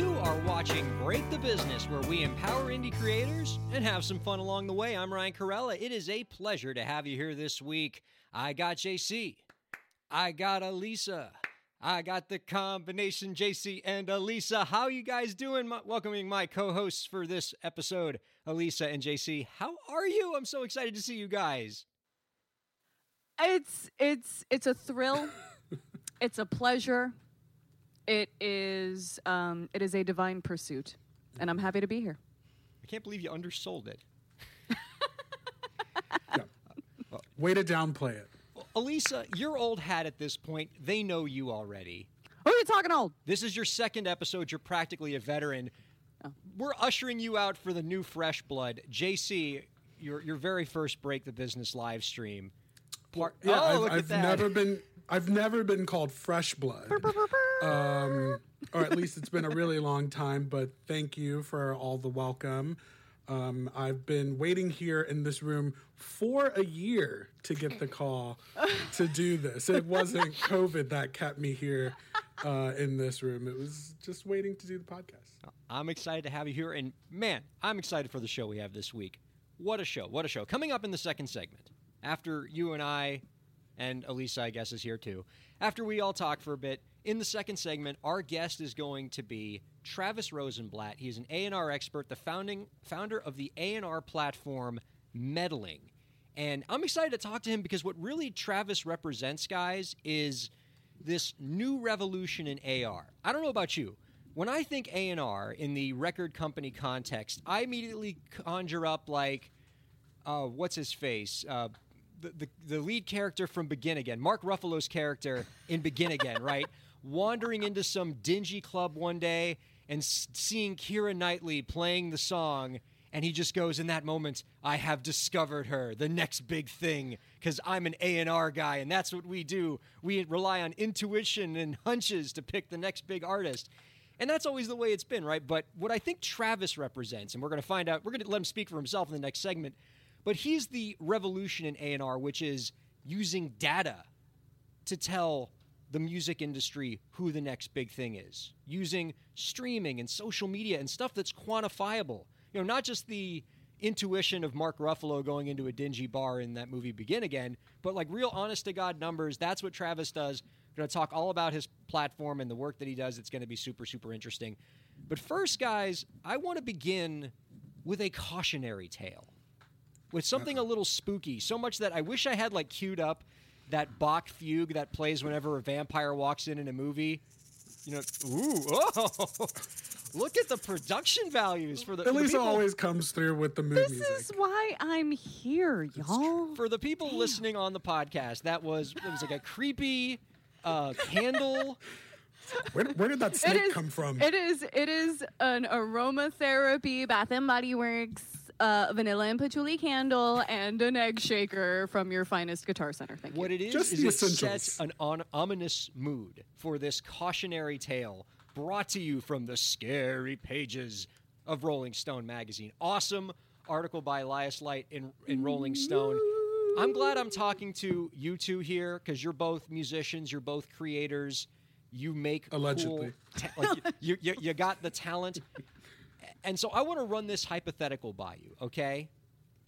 You are watching Break the Business, where we empower indie creators and have some fun along the way. I'm Ryan Kairalla. It is a pleasure to have you here this week. I got JC, I got Elisa, I got the combination JC and Elisa. How you guys doing? My, welcoming my co-hosts for this episode, Elisa and JC. How are you? I'm so excited to see you guys. It's it's it's a thrill. it's a pleasure. It is um, it is a divine pursuit, and I'm happy to be here. I can't believe you undersold it. Way to downplay it. Elisa, you're old hat at this point. They know you already. Who are you talking old? This is your second episode. You're practically a veteran. We're ushering you out for the new fresh blood. JC, your your very first break the business live stream. Part- Yeah, oh, I've, look I've that. never been. I've never been called fresh blood, um, or at least it's been a really long time. But thank you for all the welcome. Um, I've been waiting here in this room for a year to get the call to do this. It wasn't COVID that kept me here uh, in this room. It was just waiting to do the podcast. I'm excited to have you here. And man, I'm excited for the show we have this week. What a show. What a show. Coming up in the second segment, after you and I, and Elisa, I guess, is here too, after we all talk for a bit, in the second segment, our guest is going to be Travis Rosenblatt. He's an A&R expert, the founding founder of the A&R platform Meddling. And I'm excited to talk to him because what really Travis represents, guys, is this new revolution in AR. I don't know about you. When I think A&R in the record company context, I immediately conjure up like uh, what's his face? Uh, the, the the lead character from Begin Again, Mark Ruffalo's character in Begin Again, right? Wandering into some dingy club one day and s- seeing Keira Knightley playing the song, and he just goes in that moment, "I have discovered her, the next big thing, because I'm an A and R guy, and that's what we do. We rely on intuition and hunches to pick the next big artist." And that's always the way it's been, right? But what I think Travis represents, and we're going to find out, we're going to let him speak for himself in the next segment, but he's the revolution in A&R, which is using data to tell the music industry who the next big thing is, using streaming and social media and stuff that's quantifiable. You know, not just the intuition of Mark Ruffalo going into a dingy bar in that movie Begin Again, but like real honest to God numbers. That's what Travis does. We're going to talk all about his platform and the work that he does. It's going to be super, super interesting. But first, guys, I want to begin with a cautionary tale with something a little spooky. So much that I wish I had like queued up that Bach fugue that plays whenever a vampire walks in in a movie. You know, ooh, oh, look at the production values for the, for the Elisa always comes through with the mood This music. is why I'm here, y'all. for the people listening on the podcast. That was it was like a creepy uh, candle. Where, where did that snake is come from? It is it is an aromatherapy Bath and Body Works uh, vanilla and patchouli candle and an egg shaker from your finest guitar center. Thank you. What it is Just is the it essentials. sets an on- ominous mood for this cautionary tale brought to you from the scary pages of Rolling Stone magazine. Awesome article by Elias Leight in, in Rolling Stone. I'm glad I'm talking to you two here because you're both musicians, you're both creators. You make cool Allegedly. ta- like you, you, you got the talent. And so I want to run this hypothetical by you, okay?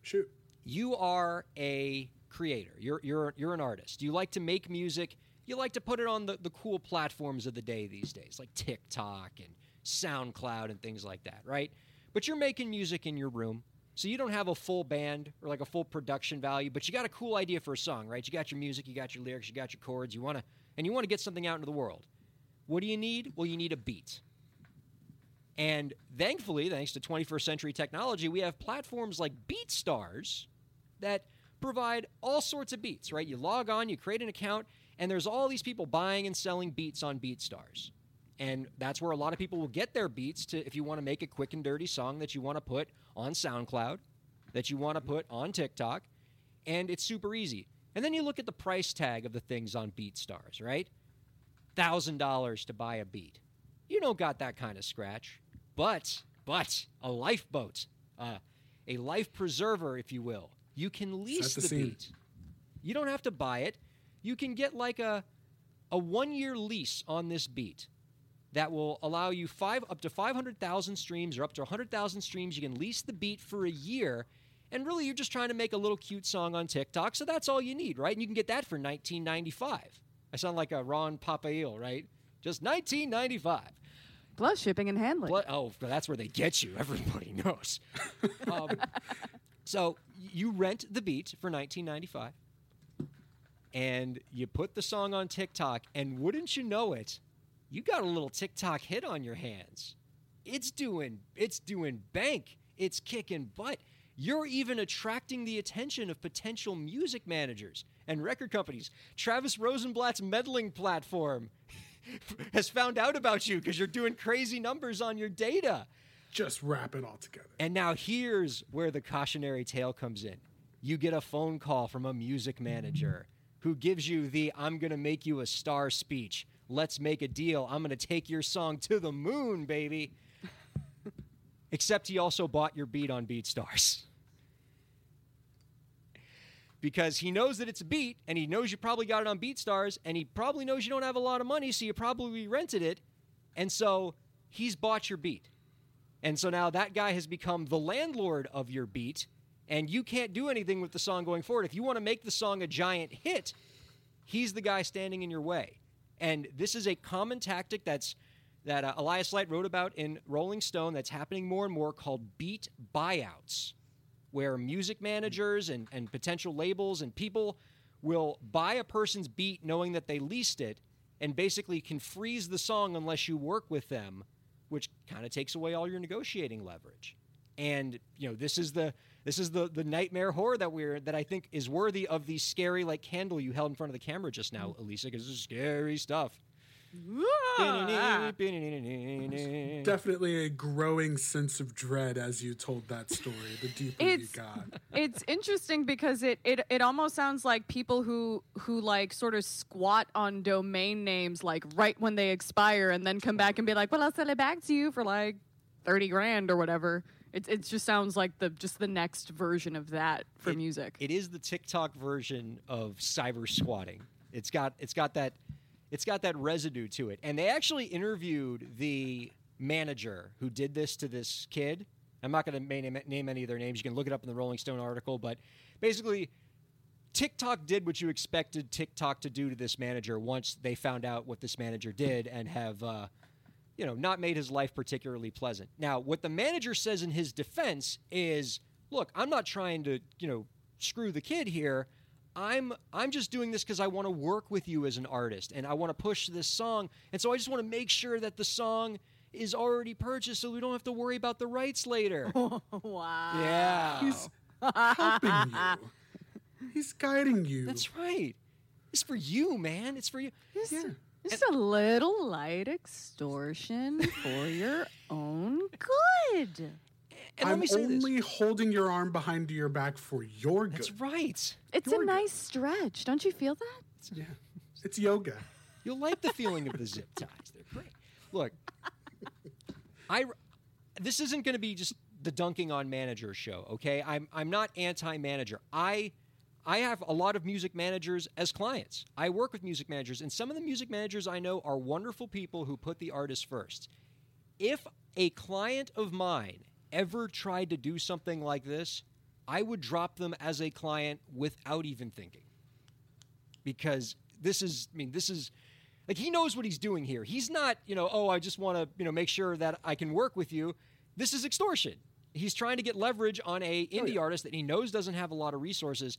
Shoot. you are a creator. You're you're you're an artist. You like to make music. You like to put it on the, the cool platforms of the day these days, like TikTok and SoundCloud and things like that, right? But you're making music in your room. So you don't have a full band or like a full production value, but you got a cool idea for a song, right? You got your music, you got your lyrics, you got your chords, you want to and you want to get something out into the world. What do you need? Well, you need a beat. And thankfully, thanks to 21st century technology, we have platforms like BeatStars that provide all sorts of beats, right? You log on, you create an account, and there's all these people buying and selling beats on BeatStars. And that's where a lot of people will get their beats to if you want to make a quick and dirty song that you want to put on SoundCloud that you want to put on TikTok, and it's super easy. And then you look at the price tag of the things on BeatStars, right? $1,000 to buy a beat. You don't got that kind of scratch. But, but, a lifeboat, uh, a life preserver, if you will, you can lease the the, beat. You don't have to buy it. You can get like a, a one year lease on this beat that will allow you five up to 500,000 streams or up to 100,000 streams. You can lease the beat for a year. And really, you're just trying to make a little cute song on TikTok. So that's all you need, right? And you can get that for 1995. I sound like a Ron Popeil, right? Just 1995. Plus shipping and handling. Oh, that's where they get you. Everybody knows. um, so you rent the beat for 1995, and you put the song on TikTok, and wouldn't you know it, you got a little TikTok hit on your hands. It's doing it's doing bank. It's kicking butt. You're even attracting the attention of potential music managers and record companies. Travis Rosenblatt's meddling platform has found out about you because you're doing crazy numbers on your data. Just wrap it all together. And now here's where the cautionary tale comes in. You get a phone call from a music manager who gives you the I'm going to make you a star speech. Let's make a deal. I'm going to take your song to the moon, baby. Except he also bought your beat on BeatStars. Because he knows that it's a beat and he knows you probably got it on BeatStars and he probably knows you don't have a lot of money, so you probably rented it. And so he's bought your beat. And so now that guy has become the landlord of your beat, and you can't do anything with the song going forward. If you want to make the song a giant hit, he's the guy standing in your way. And this is a common tactic that's that uh, Elias Leight wrote about in Rolling Stone that's happening more and more called beat buyouts, where music managers and, and potential labels and people will buy a person's beat knowing that they leased it and basically can freeze the song unless you work with them which kind of takes away all your negotiating leverage. And you know, this is the this is the the nightmare horror that we're that I think is worthy of the scary like candle you held in front of the camera just now, mm. Elisa, because this is scary stuff. Definitely a growing sense of dread as you told that story. The deeper you got. it's interesting because it, it it almost sounds like people who who like sort of squat on domain names like right when they expire and then come back and be like, well, I'll sell it back to you for like thirty grand or whatever. It it just sounds like the just the next version of that for It- music. It is the TikTok version of cyber squatting. It's got it's got that it's got that residue to it. And they actually interviewed the manager who did this to this kid. I'm not going to name, any of their names. You can look it up in the Rolling Stone article, but basically TikTok did what you expected TikTok to do to this manager once they found out what this manager did and have uh, you know, not made his life particularly pleasant. Now, what the manager says in his defense is, "Look, I'm not trying to, you know, screw the kid here. I'm I'm just doing this because I want to work with you as an artist and I want to push this song, and so I just want to make sure that the song is already purchased, so we don't have to worry about the rights later." Oh, wow. yeah, He's helping you. He's guiding you. that's right. It's for you, man. It's for you. Just, Yeah. just a little light extortion for your own good. And I'm me say this. only holding your arm behind your back for your good. That's right. It's Your a good. nice stretch. Don't you feel that? Yeah. It's yoga. You'll like the feeling of the zip ties. They're great. Look, I this isn't going to be just the dunking on manager show, okay? I'm I'm not anti-manager. I I have a lot of music managers as clients. I work with music managers, and some of the music managers I know are wonderful people who put the artist first. If a client of mine ever tried to do something like this, I would drop them as a client without even thinking. Because this is i mean this is like he knows what he's doing here. He's not you know oh i just want to you know make sure that i can work with you. This is extortion. He's trying to get leverage on a indie oh, artist that he knows doesn't have a lot of resources.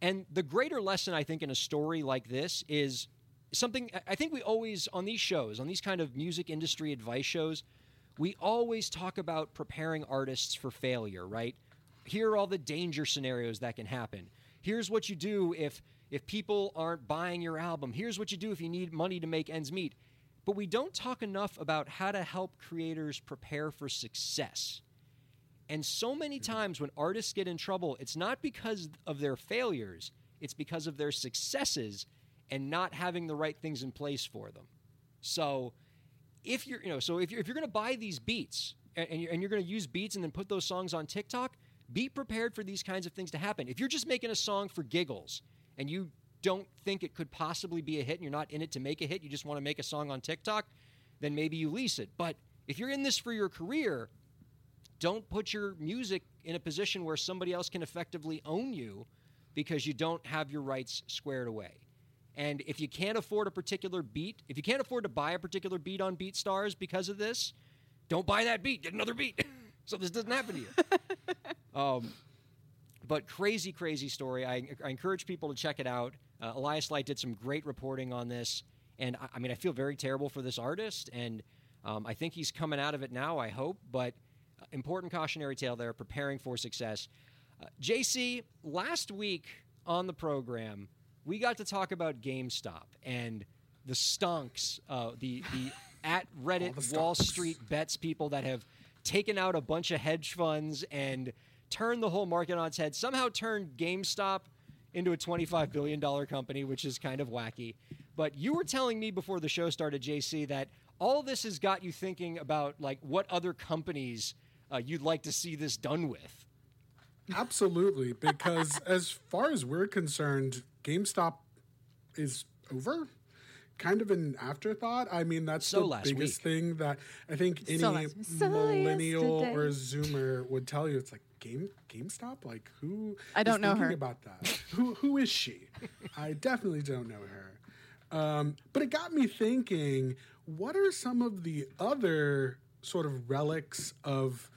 And the greater lesson i think in a story like this is something I- i think we always on these shows on these kind of music industry advice shows we always talk about preparing artists for failure right? Here are all the danger scenarios that can happen. Here's what you do if if people aren't buying your album. Here's what you do if you need money to make ends meet. But we don't talk enough about how to help creators prepare for success. And so many mm-hmm. times when artists get in trouble, it's not because of their failures, it's because of their successes and not having the right things in place for them. So if you're, you know, so if you're, if you're going to buy these beats and, and you're, and you're going to use beats and then put those songs on TikTok, be prepared for these kinds of things to happen. If you're just making a song for giggles and you don't think it could possibly be a hit and you're not in it to make a hit, you just want to make a song on TikTok, then maybe you lease it. But if you're in this for your career, don't put your music in a position where somebody else can effectively own you because you don't have your rights squared away. And if you can't afford a particular beat, if you can't afford to buy a particular beat on BeatStars because of this, don't buy that beat. Get another beat. so this doesn't happen to you. um, but crazy, crazy story. I, I, encourage people to check it out. Uh, Elias Leight did some great reporting on this. And I, I mean, I feel very terrible for this artist. And um, I think he's coming out of it now, I hope. But uh, important cautionary tale there, preparing for success. Uh, JC, last week on the program, we got to talk about GameStop and the stonks, uh, the the at Reddit Wall. Street bets people that have taken out a bunch of hedge funds and turned the whole market on its head. Somehow turned GameStop into a twenty-five billion dollar company, which is kind of wacky. But you were telling me before the show started, JC, that all this has got you thinking about like what other companies uh, you'd like to see this done with. Absolutely, because as far as we're concerned, GameStop is over. Kind of an afterthought. I mean, that's So the biggest week. thing that I think any So so millennial yesterday. or Zoomer would tell you. It's like Game GameStop. Like who? I don't is know thinking her. about that. who Who is she? I definitely don't know her. Um, but it got me thinking. What are some of the other sort of relics of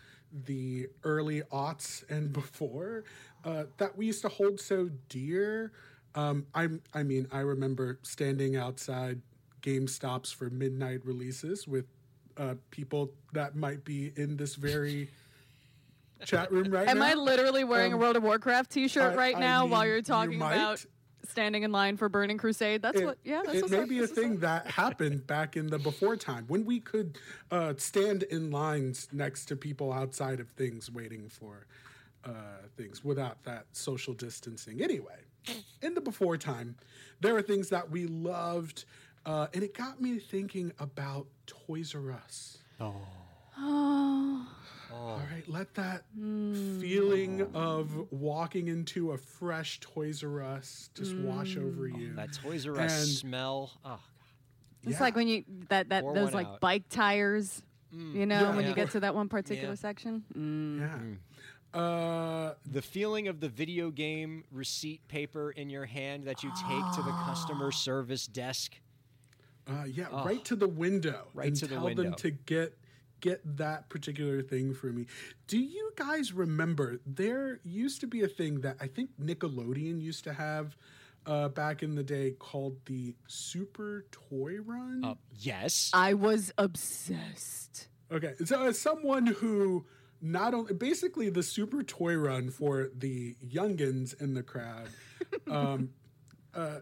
the early aughts and before uh, that we used to hold so dear. Um, I'm, I mean, I remember standing outside GameStops for midnight releases with uh, people that might be in this very chat room right Am now. Am I literally wearing Um, a World of Warcraft T-shirt I- right I now while you're talking might. about standing in line for Burning Crusade? That's it, what. Yeah, that's it what's may up, be a thing up. that happened back in the before time when we could uh, stand in lines next to people outside of things waiting for uh, things without that social distancing. Anyway, in the before time, there were things that we loved, uh, and it got me thinking about Toys R Us. Oh, All right, let that feeling of walking into a fresh Toys R Us just wash over you. That Toys R Us And- smell. Oh, God. it's Yeah. like when you that that Pour those like out. bike tires. You know, Yeah. when Yeah. you get to that one particular Yeah. section. Mm. Yeah. Uh, the feeling of the video game receipt paper in your hand that you take to the customer service desk. uh, yeah, Oh. right to the window. Right and to the tell window. them to get get that particular thing for me. Do you guys remember there used to be a thing that I think Nickelodeon used to have uh, back in the day called the Super Toy Run? Uh, yes. I was obsessed. Okay, so as someone who not only basically the super toy run for the youngins in the crowd um, uh,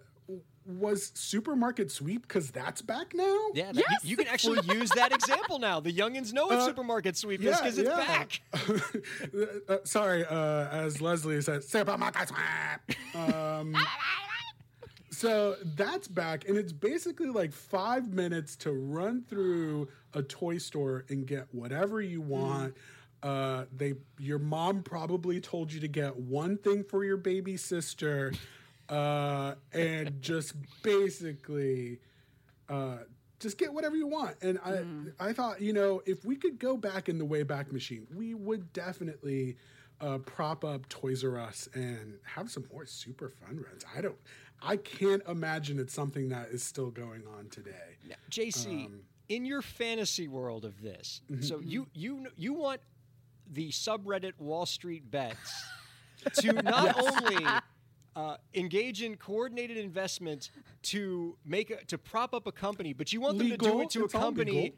was supermarket sweep because that's back now. yeah, that- you- Yes! you, can actually use that example now. The youngins know what Uh, supermarket sweep is because it's back. uh, sorry, uh, as Leslie said, supermarket sweep. Um, so that's back, and it's basically like five minutes to run through a toy store and get whatever you want. Uh, they, your mom probably told you to get one thing for your baby sister, uh, and just basically uh, just get whatever you want. And I, I thought, you know, if we could go back in the Wayback Machine, we would definitely uh, prop up Toys R Us and have some more super fun runs. I don't, I can't imagine it's something that is still going on today. JC, Um, in your fantasy world of this, Mm-hmm, so you you you want the subreddit Wall Street bets to not only uh, engage in coordinated investment to make a, to prop up a company, but you want them to do it to a company legal.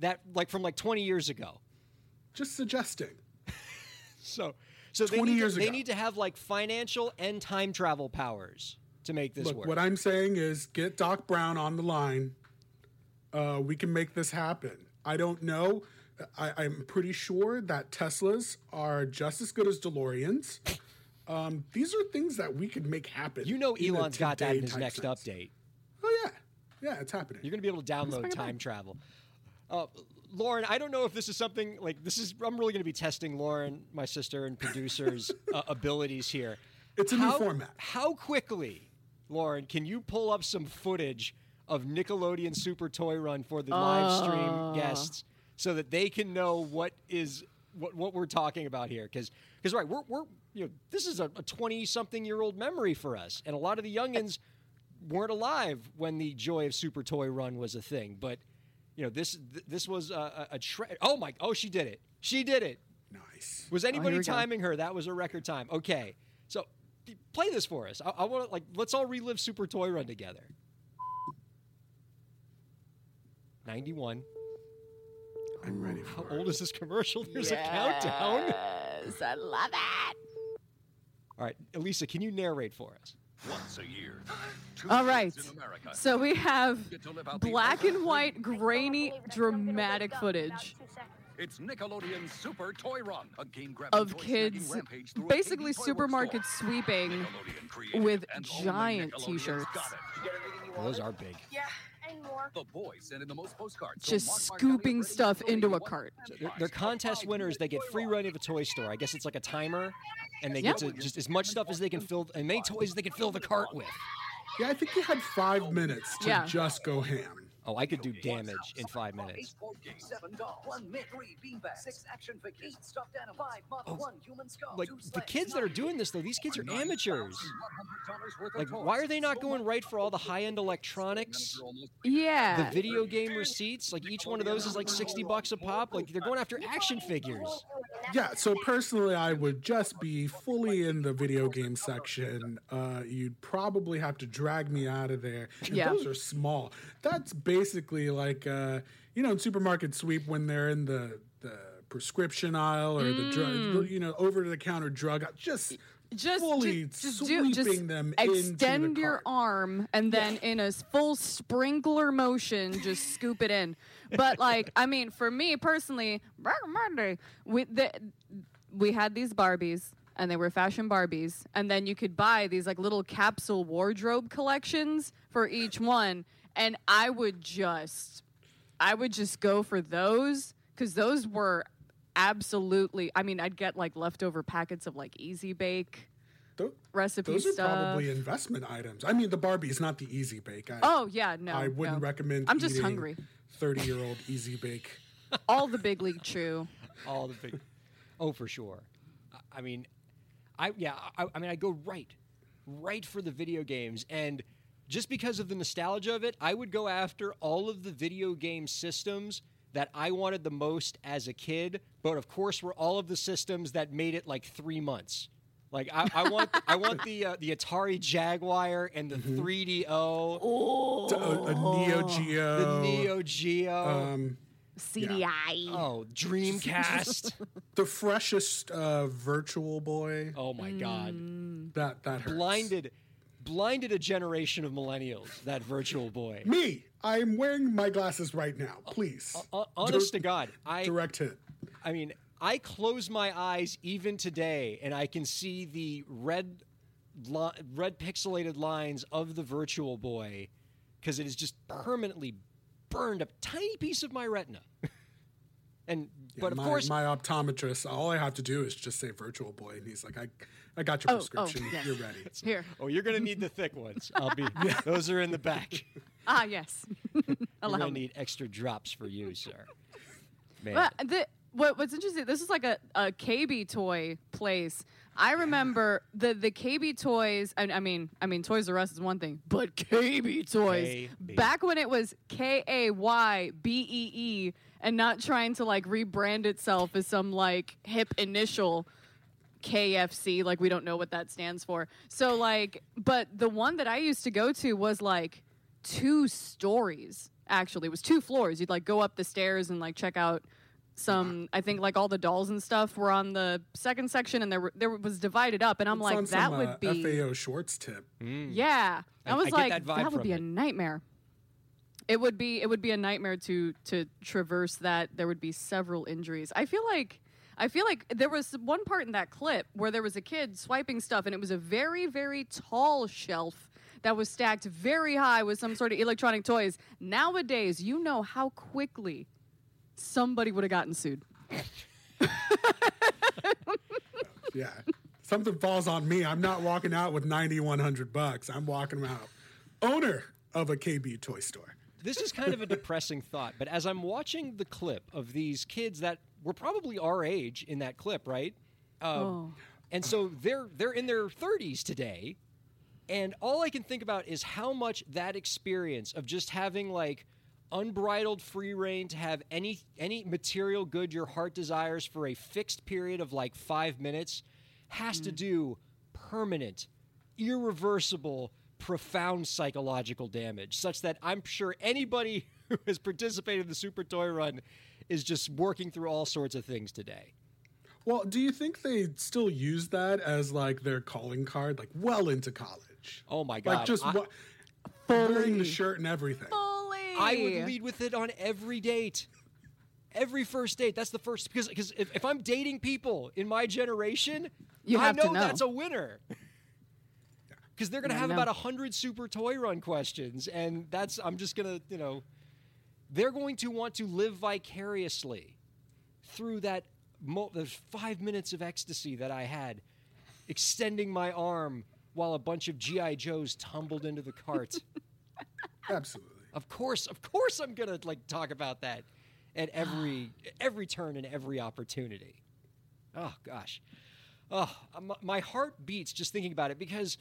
that like from like 20 years ago. Just suggesting. So so they 20 need, years to, they need to have like financial and time travel powers to make this Look, work. what I'm saying is get Doc Brown on the line. Uh, we can make this happen. I don't know. I, I'm pretty sure that Teslas are just as good as DeLoreans. Um, these are things that we could make happen. You know, Elon's got that in his next sense. update. Oh yeah, yeah, it's happening. You're going to be able to download time travel. Uh, Lauren, I don't know if this is something like this is. I'm really going to be testing Lauren, my sister, and producers' uh, abilities here. It's a new how, format. How quickly, Lauren, can you pull up some footage of Nickelodeon Super Toy Run for the live stream guests so that they can know what is what, what we're talking about here? Because because right, we're, we're you know this is a 20 something year old memory for us, and a lot of the youngins weren't alive when the joy of Super Toy Run was a thing. But you know this th- this was a, a, a tre- oh my oh she did it she did it Nice. was oh, anybody we go. timing her? That was a record time. Okay, so play this for us. I, I want to like let's all relive Super Toy Run together. Ninety-one. I'm ready How it. old is this commercial? There's a countdown. Yes, I love it. All right, Elisa, can you narrate for us? Once a year. two All right. in America So we have get to live out the black and white, grainy, dramatic footage It's Nickelodeon Super Toy Run, a game-grabbing of kids rampage through a basically KB Toy Works supermarket sweeping with giant t-shirts. Those are big. Yeah, and more. The boys sent in the most postcards. so just Mark scooping already stuff into a what cart. They're, they're contest winners. They get free run of a toy store. I guess it's like a timer, and they Yep. get to just as much stuff as they can fill, and many toys they can fill the cart with. Yeah, I think you had five minutes to Yeah. just go ham. Oh, I could do damage in five minutes. Seven dolls, one mint, three beanbags, six action figures, eight stuffed animals, five muff, Oh, one human skull, Like the kids that are doing this though, these kids are amateurs. Like, why are they not going right for all the high-end electronics? Yeah, the video game receipts, like each one of those is like 60 bucks a pop. Like they're going after action figures. Yeah, so personally, I would just be fully in the video game section. Uh, you'd probably have to drag me out of there. And Yeah. Those are small. That's basically like, uh, you know, in supermarket sweep when they're in the, the prescription aisle or the drug, you know, over the counter drug. Just, just fully ju- just do sweeping just them extend the your cart. arm and then in a full sprinkler motion just scoop it in but like i mean for me personally back in my day, we, the, we had these barbies and they were fashion barbies and then you could buy these like little capsule wardrobe collections for each one and i would just i would just go for those because those were absolutely i mean i'd get like leftover packets of like easy bake Tho- recipe Those are probably investment items. I mean, the Barbie is not the easy bake. I, oh yeah, no. I wouldn't no. recommend. I'm just hungry. Thirty-year-old easy bake. All the big league chew. All the big. Oh, for sure. I- I mean, I yeah. I, I mean, I go right, right for the video games, and just because of the nostalgia of it, I would go after all of the video game systems that I wanted the most as a kid. But of course, were all of the systems that made it like three months. Like I, I want, I want the uh, the Atari Jaguar and the 3DO, To- a, a Neo Geo. the Neo Geo. Um, CDI. oh, Dreamcast. the freshest uh, Virtual Boy. oh my God. That that hurts. blinded blinded a generation of millennials that virtual boy Me. I'm wearing my glasses right now. Please. Uh, honest Dir- to god i Direct hit. i mean i close my eyes even today and i can see the red li- red pixelated lines of the virtual boy because it is just permanently burned a tiny piece of my retina and but of my, course my optometrist. All I have to do is just say Virtual Boy, and he's like, "I, I got your Oh, oh, prescription. yes. You're ready." Here. oh you're gonna need the thick ones i'll be those are in the back Ah, yes. we're Allow gonna me. need extra drops for you sir man But the, what, what's interesting, this is like a, a KB toy place. I remember the the KB toys. I, I mean, I mean, Toys R Us is one thing, but KB toys KB. back when it was K A Y B E E and not trying to like rebrand itself as some like hip initial. KFC, like we don't know what that stands for. So like, but the one that I used to go to was like two stories. Actually, it was two floors. You'd like go up the stairs and like check out some. I think like all the dolls and stuff were on the second section, and there were, there was divided up. And I'm It's like, on that some, would uh, be FAO Schwarz tip. yeah. I, I- was I get like, that vibe would from be a it. nightmare. it would be it would be a nightmare to to traverse that. There would be several injuries. I feel like I feel like there was one part in that clip where there was a kid swiping stuff, and it was a very very tall shelf that was stacked very high with some sort of electronic toys. Nowadays, you know how quickly somebody would have gotten sued. Yeah. Something falls on me. I'm not walking out with 9100 bucks. I'm walking out owner of a KB toy store. This is kind of a depressing thought, but as I'm watching the clip of these kids that were probably our age in that clip, right? Um, Oh. And so they're they're in their 30s today, and all I can think about is how much that experience of just having like unbridled free reign to have any any material good your heart desires for a fixed period of like 5 minutes has to do permanent irreversible profound psychological damage such that I'm sure anybody who has participated in the Super Toy Run is just working through all sorts of things today. Well, do you think they still use that as like their calling card, like well into college? Oh my god. Like just I- what, wearing the shirt and everything. Fully. I would lead with it on every date. Every first date. That's the first because because if, if I'm dating people in my generation, You I have to know, know. that's a winner. Because they're gonna Yeah, have about a hundred super toy run questions, and that's I'm just gonna you know, they're going to want to live vicariously through that mo- those five minutes of ecstasy that I had, extending my arm while a bunch of GI Joes tumbled into the cart. Absolutely. Of course, of course, I'm gonna like talk about that at every every turn and every opportunity. Oh gosh, oh my heart beats just thinking about it because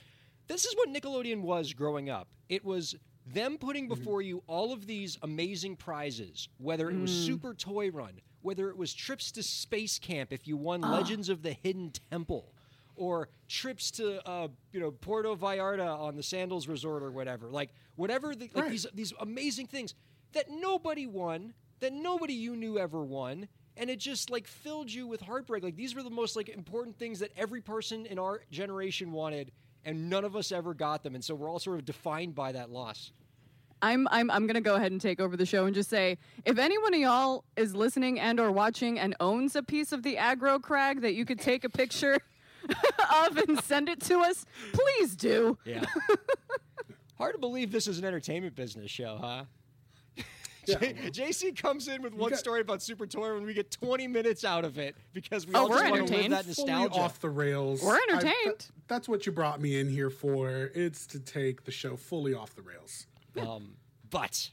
this is what Nickelodeon was growing up. It was them putting mm. before you all of these amazing prizes, whether it was mm. Super Toy Run, whether it was trips to space camp if you won ah. Legends of the Hidden Temple, or trips to uh, you know Puerto Vallarta on the Sandals Resort or whatever. Like whatever the, like Right. these these amazing things that nobody won, that nobody you knew ever won, and it just like filled you with heartbreak. Like these were the most like important things that every person in our generation wanted, and none of us ever got them, and so we're all sort of defined by that loss. I'm I'm I'm gonna go ahead and take over the show and just say if anyone of y'all is listening and or watching and owns a piece of the aggro crag that you could take a picture of and send it to us, please do. Yeah. Hard to believe this is an entertainment business show, huh? Yeah. J- JC comes in with one got- story about Super Toy and we get 20 minutes out of it because we Oh, all we're just want to live entertained. that Fully nostalgia. off the rails. We're I- that- entertained. that's what you brought me in here for. It's to take the show fully off the rails. Um, but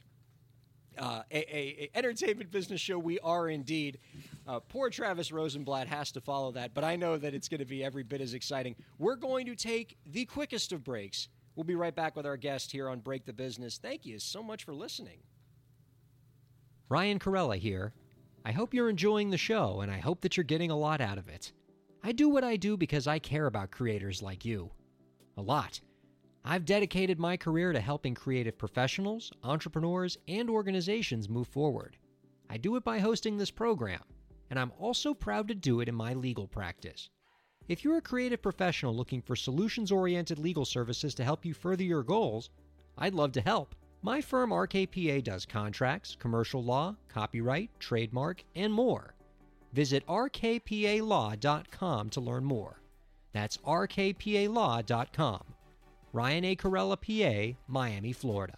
uh, a, a, a entertainment business show we are indeed. Uh, poor Travis Rosenblatt has to follow that, but I know that it's going to be every bit as exciting. We're going to take the quickest of breaks. We'll be right back with our guest here on Break the Business. Thank you so much for listening. Ryan Kairalla here. I hope you're enjoying the show, and I hope that you're getting a lot out of it. I do what I do because I care about creators like you. A lot. I've dedicated my career to helping creative professionals, entrepreneurs, and organizations move forward. I do it by hosting this program, and I'm also proud to do it in my legal practice. If you're a creative professional looking for solutions oriented legal services to help you further your goals, I'd love to help. My firm RKPA does contracts, commercial law, copyright, trademark, and more. Visit rkpalaw.com to learn more. That's rkpalaw.com. Ryan A. Kairalla, PA, Miami, Florida.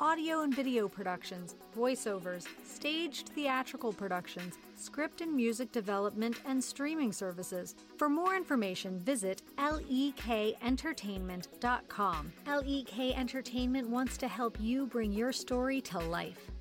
audio and video productions, voiceovers, staged theatrical productions, script and music development, and streaming services. For more information, visit lekentertainment.com. LEK Entertainment wants to help you bring your story to life.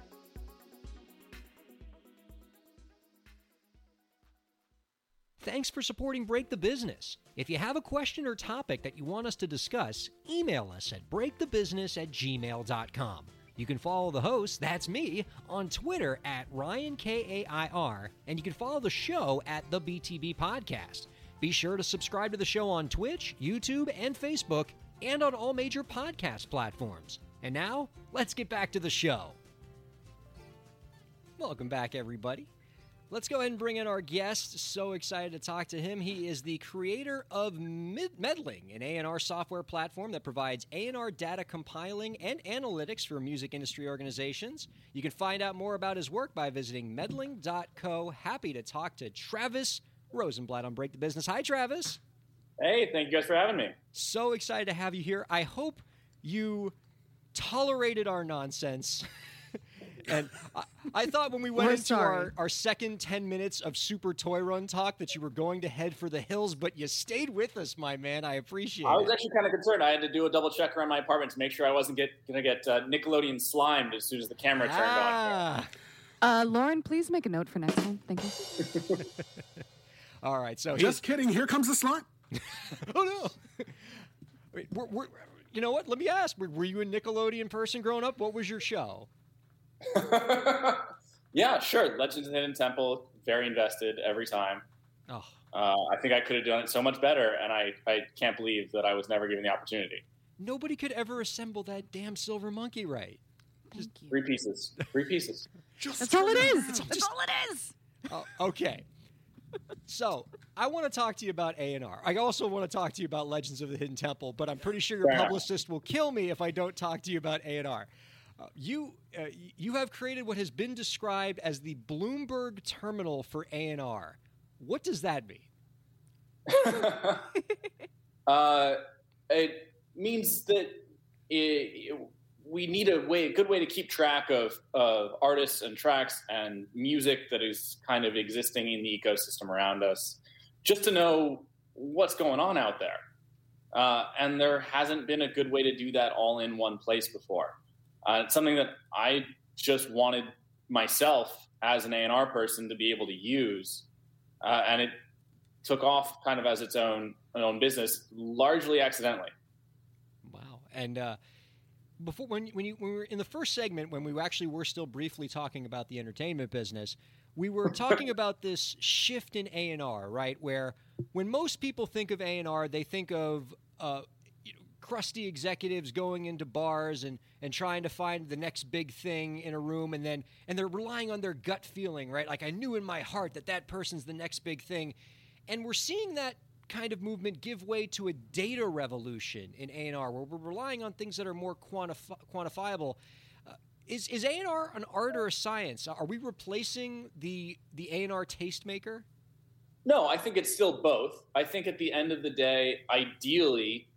Thanks for supporting Break the Business. If you have a question or topic that you want us to discuss, email us at breakthebusiness at gmail.com. You can follow the host, that's me, on Twitter at RyanKAIR, and you can follow the show at the BTB Podcast. Be sure to subscribe to the show on Twitch, YouTube, and Facebook, and on all major podcast platforms. And now, let's get back to the show. Welcome back, everybody. Let's go ahead and bring in our guest. So excited to talk to him. He is the creator of Med- Meddling, an A&R software platform that provides A&R data compiling and analytics for music industry organizations. You can find out more about his work by visiting meddling.co. Happy to talk to Travis Rosenblatt on Break the Business. Hi, Travis. Hey, thank you guys for having me. So excited to have you here. I hope you tolerated our nonsense. and I, I thought when we went We're into sorry. our, our second 10 minutes of Super Toy Run talk that you were going to head for the hills, but you stayed with us, my man. I appreciate I was it. actually kind of concerned. I had to do a double check around my apartment to make sure I wasn't get, gonna get uh, Nickelodeon slimed as soon as the camera turned on. Ah. Uh, Lauren, please make a note for next time. Thank you. All right, so Just kidding. Here comes the slime. oh no. Wait, we're, we're, you know what? Let me ask. Were, were you a Nickelodeon person growing up? What was your show? yeah, sure. Legends of the Hidden Temple, very invested every time. Oh, Uh, I think I could have done it so much better, and I, I can't believe that I was never given the opportunity. nobody could ever assemble that damn silver monkey right. Thank you. Three pieces. Three pieces. Just That's all it is. It's That's just- all it is. Oh, okay. So I want to talk to you about A and R. I also want to talk to you about Legends of the Hidden Temple, but I'm pretty sure your Fair enough. publicist will kill me if I don't talk to you about A and R. Uh, you uh, you have created what has been described as the Bloomberg terminal for A and R. What does that mean? uh, it means that it, we need a way, a good way to keep track of, of artists and tracks and music that is kind of existing in the ecosystem around us, just to know what's going on out there. Uh, and there hasn't been a good way to do that all in one place before. Uh, it's something that I just wanted myself as an A&R person to be able to use, uh, and it took off kind of as its own own business, largely accidentally. Wow. And uh, before when when you when we were in the first segment when we actually were still briefly talking about the entertainment business, we were talking about this shift in A and R, right? Where when most people think of A and R, they think of uh, crusty executives going into bars and and trying to find the next big thing in a room, and then and they're relying on their gut feeling, right? Like I knew in my heart that that person's the next big thing, and we're seeing that kind of movement give way to a data revolution in A&R where we're relying on things that are more quantifi- quantifiable. Uh, is is A&R an art or a science? Are we replacing the the A&R tastemaker? No, I think it's still both. I think at the end of the day, ideally,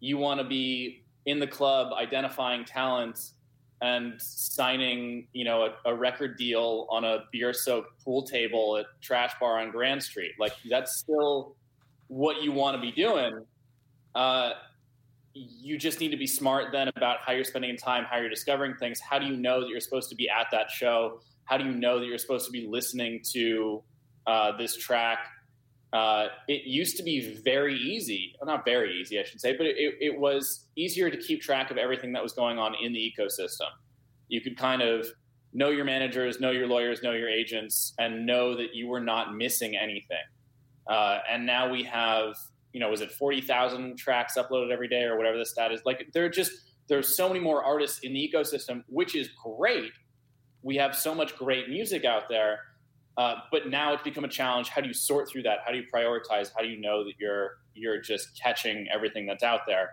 you want to be in the club identifying talent and signing, you know, a, a record deal on a beer-soaked pool table at Trash Bar on Grand Street. Like that's still what you want to be doing. Uh, you just need to be smart then about how you're spending time, how you're discovering things. How do you know that you're supposed to be at that show? How do you know that you're supposed to be listening to uh, this track? Uh, it used to be very easy, well, not very easy, I should say, but it, it was easier to keep track of everything that was going on in the ecosystem. You could kind of know your managers, know your lawyers, know your agents, and know that you were not missing anything. Uh, and now we have, you know, was it 40,000 tracks uploaded every day or whatever the stat is? Like, there are just, there's so many more artists in the ecosystem, which is great. We have so much great music out there. Uh, but now it's become a challenge. How do you sort through that? How do you prioritize? How do you know that you're you're just catching everything that's out there?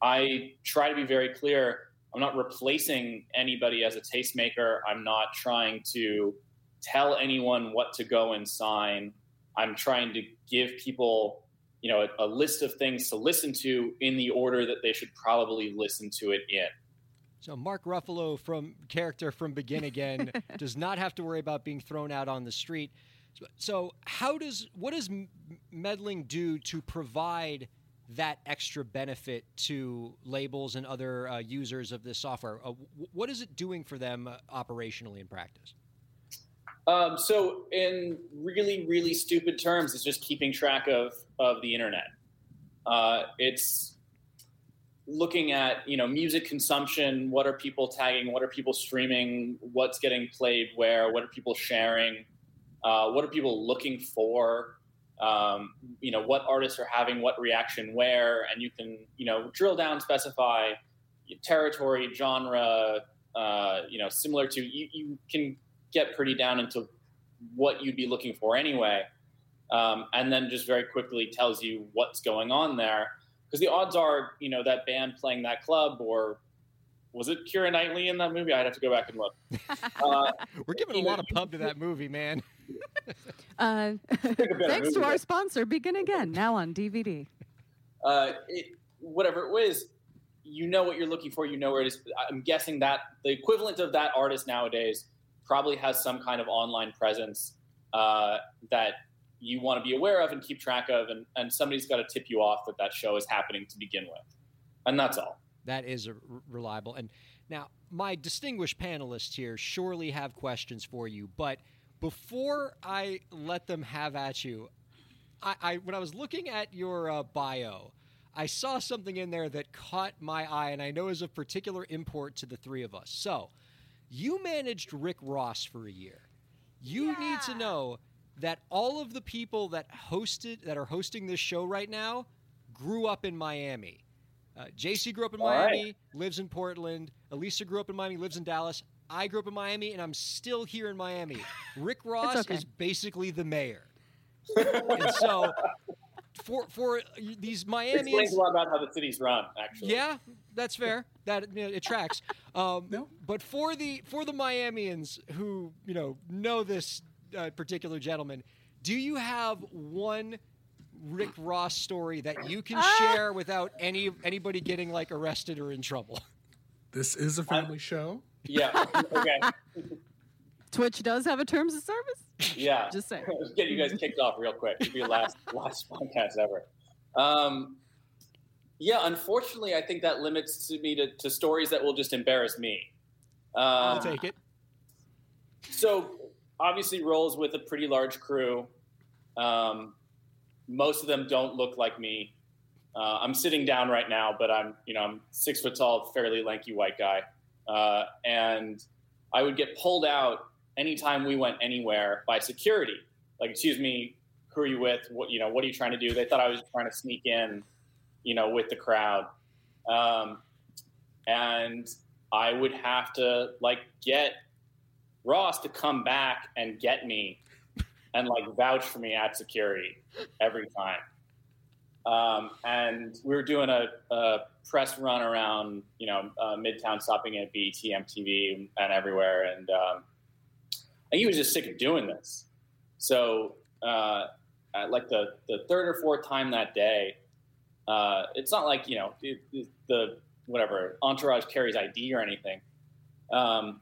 I try to be very clear. I'm not replacing anybody as a tastemaker. I'm not trying to tell anyone what to go and sign. I'm trying to give people, you know, a, a list of things to listen to in the order that they should probably listen to it in. So Mark Ruffalo from character from Begin Again does not have to worry about being thrown out on the street. So- So how does what does meddling do to provide that extra benefit to labels and other uh, users of this software? Uh, what is it doing for them uh, operationally in practice? Um, so, in really, really stupid terms, it's just keeping track of of the internet. Uh, it's looking at you know music consumption. What are people tagging? What are people streaming? What's getting played where? What are people sharing? Uh, what are people looking for? um, you know what artists are having what reaction where, and you can you know drill down, specify territory, genre, uh, you know, similar to you, you can get pretty down into what you'd be looking for anyway, um, and then just very quickly tells you what's going on there. Because the odds are, you know, that band playing that club or was it Keira Knightley in that movie? I'd have to go back and look. Uh, We're giving a lot of pub to that movie, man. Uh, thanks to our sponsor, Begin Again, now on DVD. uh, it, whatever it was, you know what you're looking for. You know where it is. I'm guessing that the equivalent of that artist nowadays probably has some kind of online presence uh, that you want to be aware of and keep track of, and, and somebody's got to tip you off that that show is happening to begin with, and that's all. That is a r- reliable. And now, my distinguished panelists here surely have questions for you, but before I let them have at you, I, I when I was looking at your uh, bio, I saw something in there that caught my eye, and I know is of particular import to the three of us. So, you managed Rick Ross for a year. You need to know that all of the people that hosted that are hosting this show right now grew up in Miami. Uh, JC grew up in All right. Miami, lives in Portland. Elisa grew up in Miami, lives in Dallas. I grew up in Miami, and I'm still here in Miami. Rick Ross okay. is basically the mayor. and so, for for these It explains Miamians, a lot about how the city's run, actually. yeah, that's fair. That you know, it tracks. Um, No. But for the for the Miamians who you know know this uh, particular gentleman, do you have one Rick Ross story that you can share without any anybody getting like arrested or in trouble? This is a family show. Yeah. Okay. Twitch does have a terms of service. Yeah. Just saying. Let's get you guys kicked off real quick. It'll be the last last podcast ever. Um, yeah, unfortunately, I think that limits to me to, to stories that will just embarrass me. Um, I'll take it. so obviously rolls with a pretty large crew. Um, most of them don't look like me. Uh, I'm sitting down right now, but I'm you know I'm six foot tall, fairly lanky white guy, uh, and I would get pulled out anytime we went anywhere by security. Like, excuse me, who are you with? What you know? What are you trying to do? They thought I was trying to sneak in, you know, with the crowd, um, and I would have to like get Ross to come back and get me and like vouch for me at security every time. Um, and we were doing a, a press run around, you know, uh, Midtown, stopping at BET, MTV, and everywhere. And um, he was just sick of doing this. So, uh, like the, the third or fourth time that day, uh, it's not like, you know, it, it- the whatever entourage carries ID or anything. Um,